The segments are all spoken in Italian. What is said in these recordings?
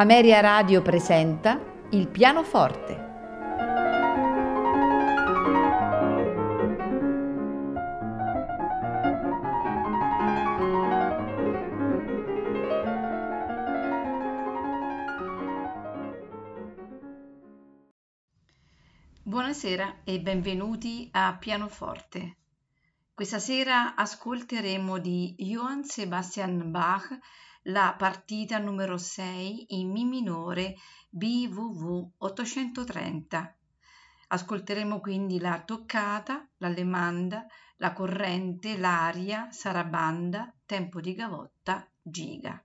Ameria Radio presenta Il pianoforte. Buonasera e benvenuti a Pianoforte. Questa sera ascolteremo di Johann Sebastian Bach la partita numero 6 in Mi minore BWV 830. Ascolteremo quindi la toccata, l'allemanda, la corrente, l'aria, sarabanda, tempo di gavotta, giga.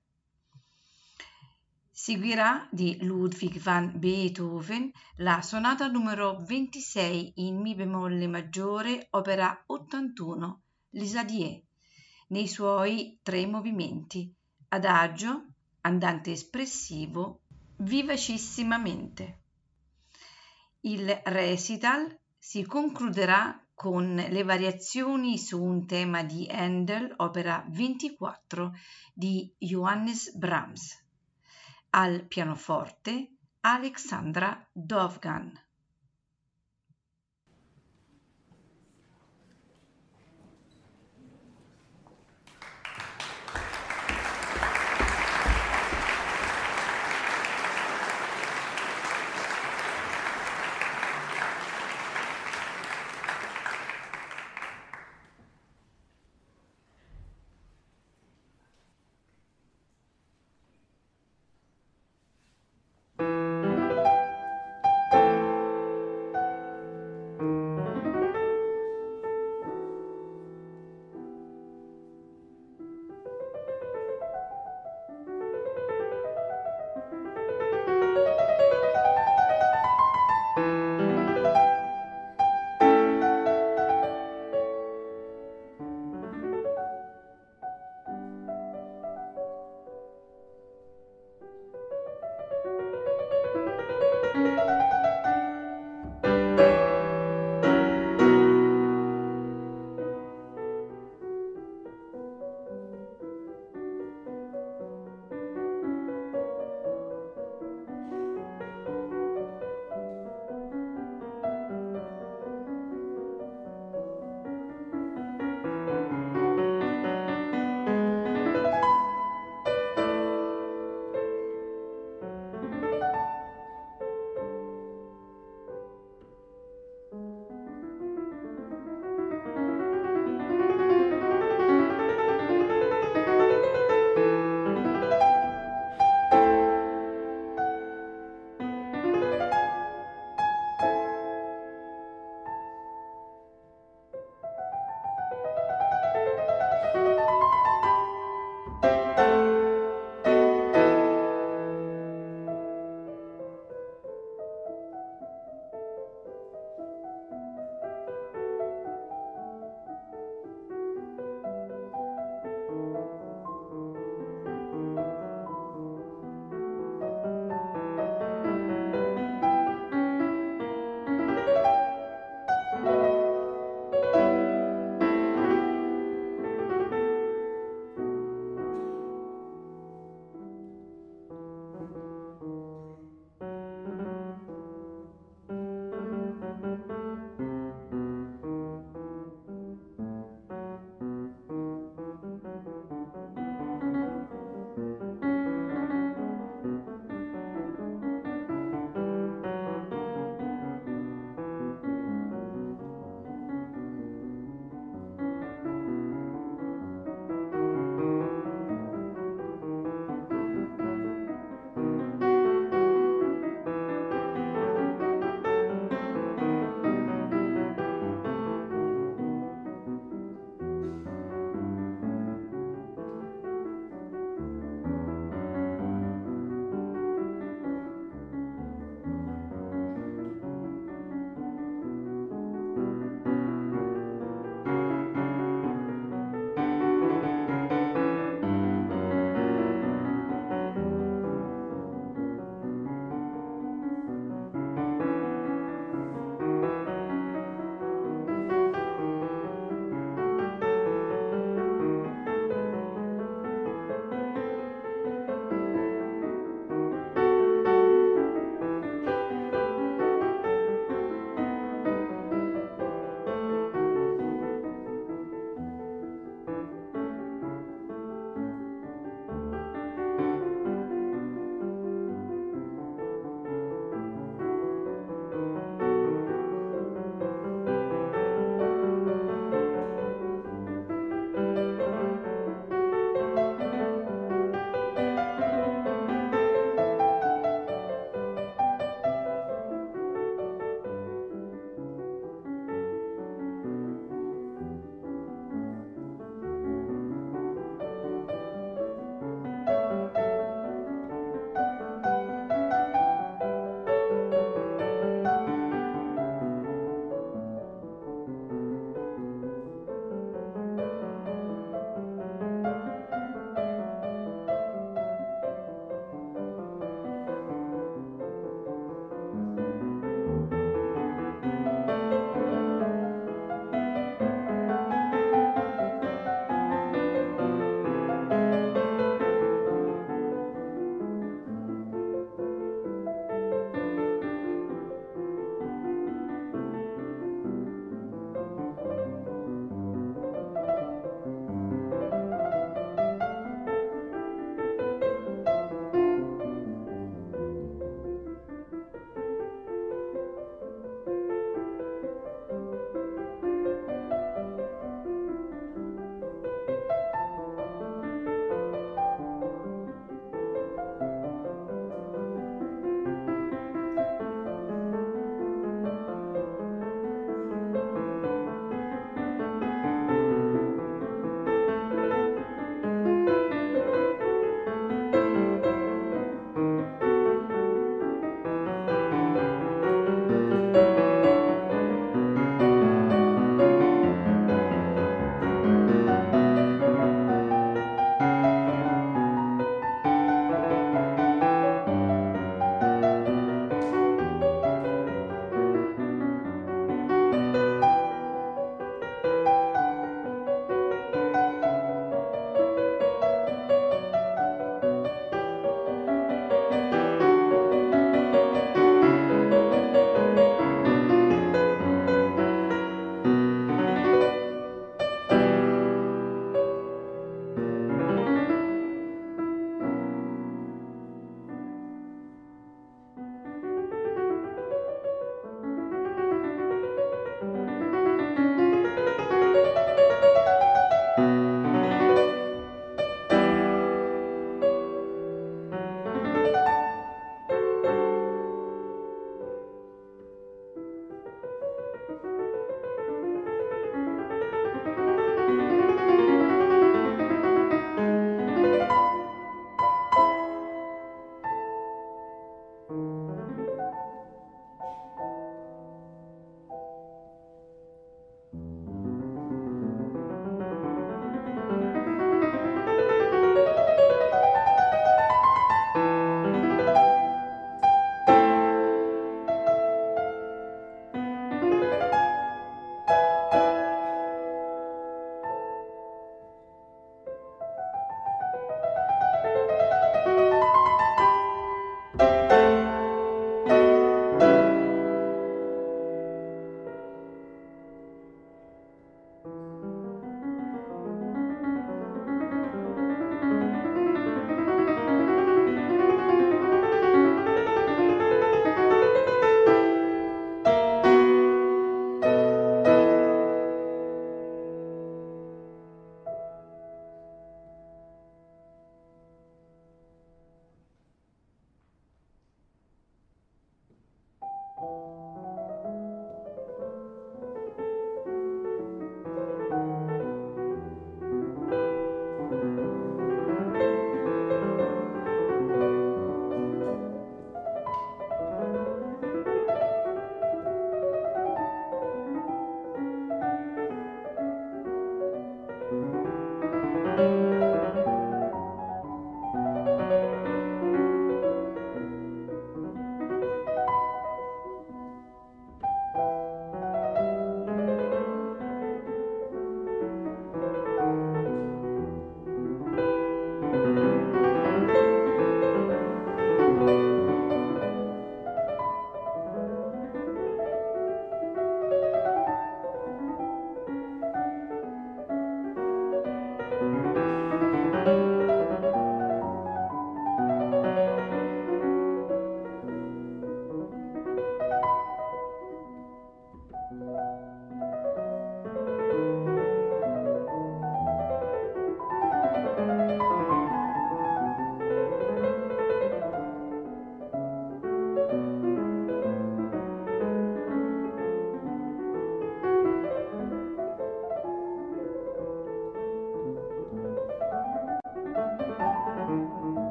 Seguirà di Ludwig van Beethoven la sonata numero 26 in Mi bemolle maggiore, opera 81, L'Isadier, nei suoi tre movimenti adagio, andante espressivo, vivacissimamente. Il recital si concluderà con le variazioni su un tema di Handel, opera 24 di Johannes Brahms. Al pianoforte Alexandra Dovgan.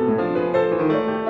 Música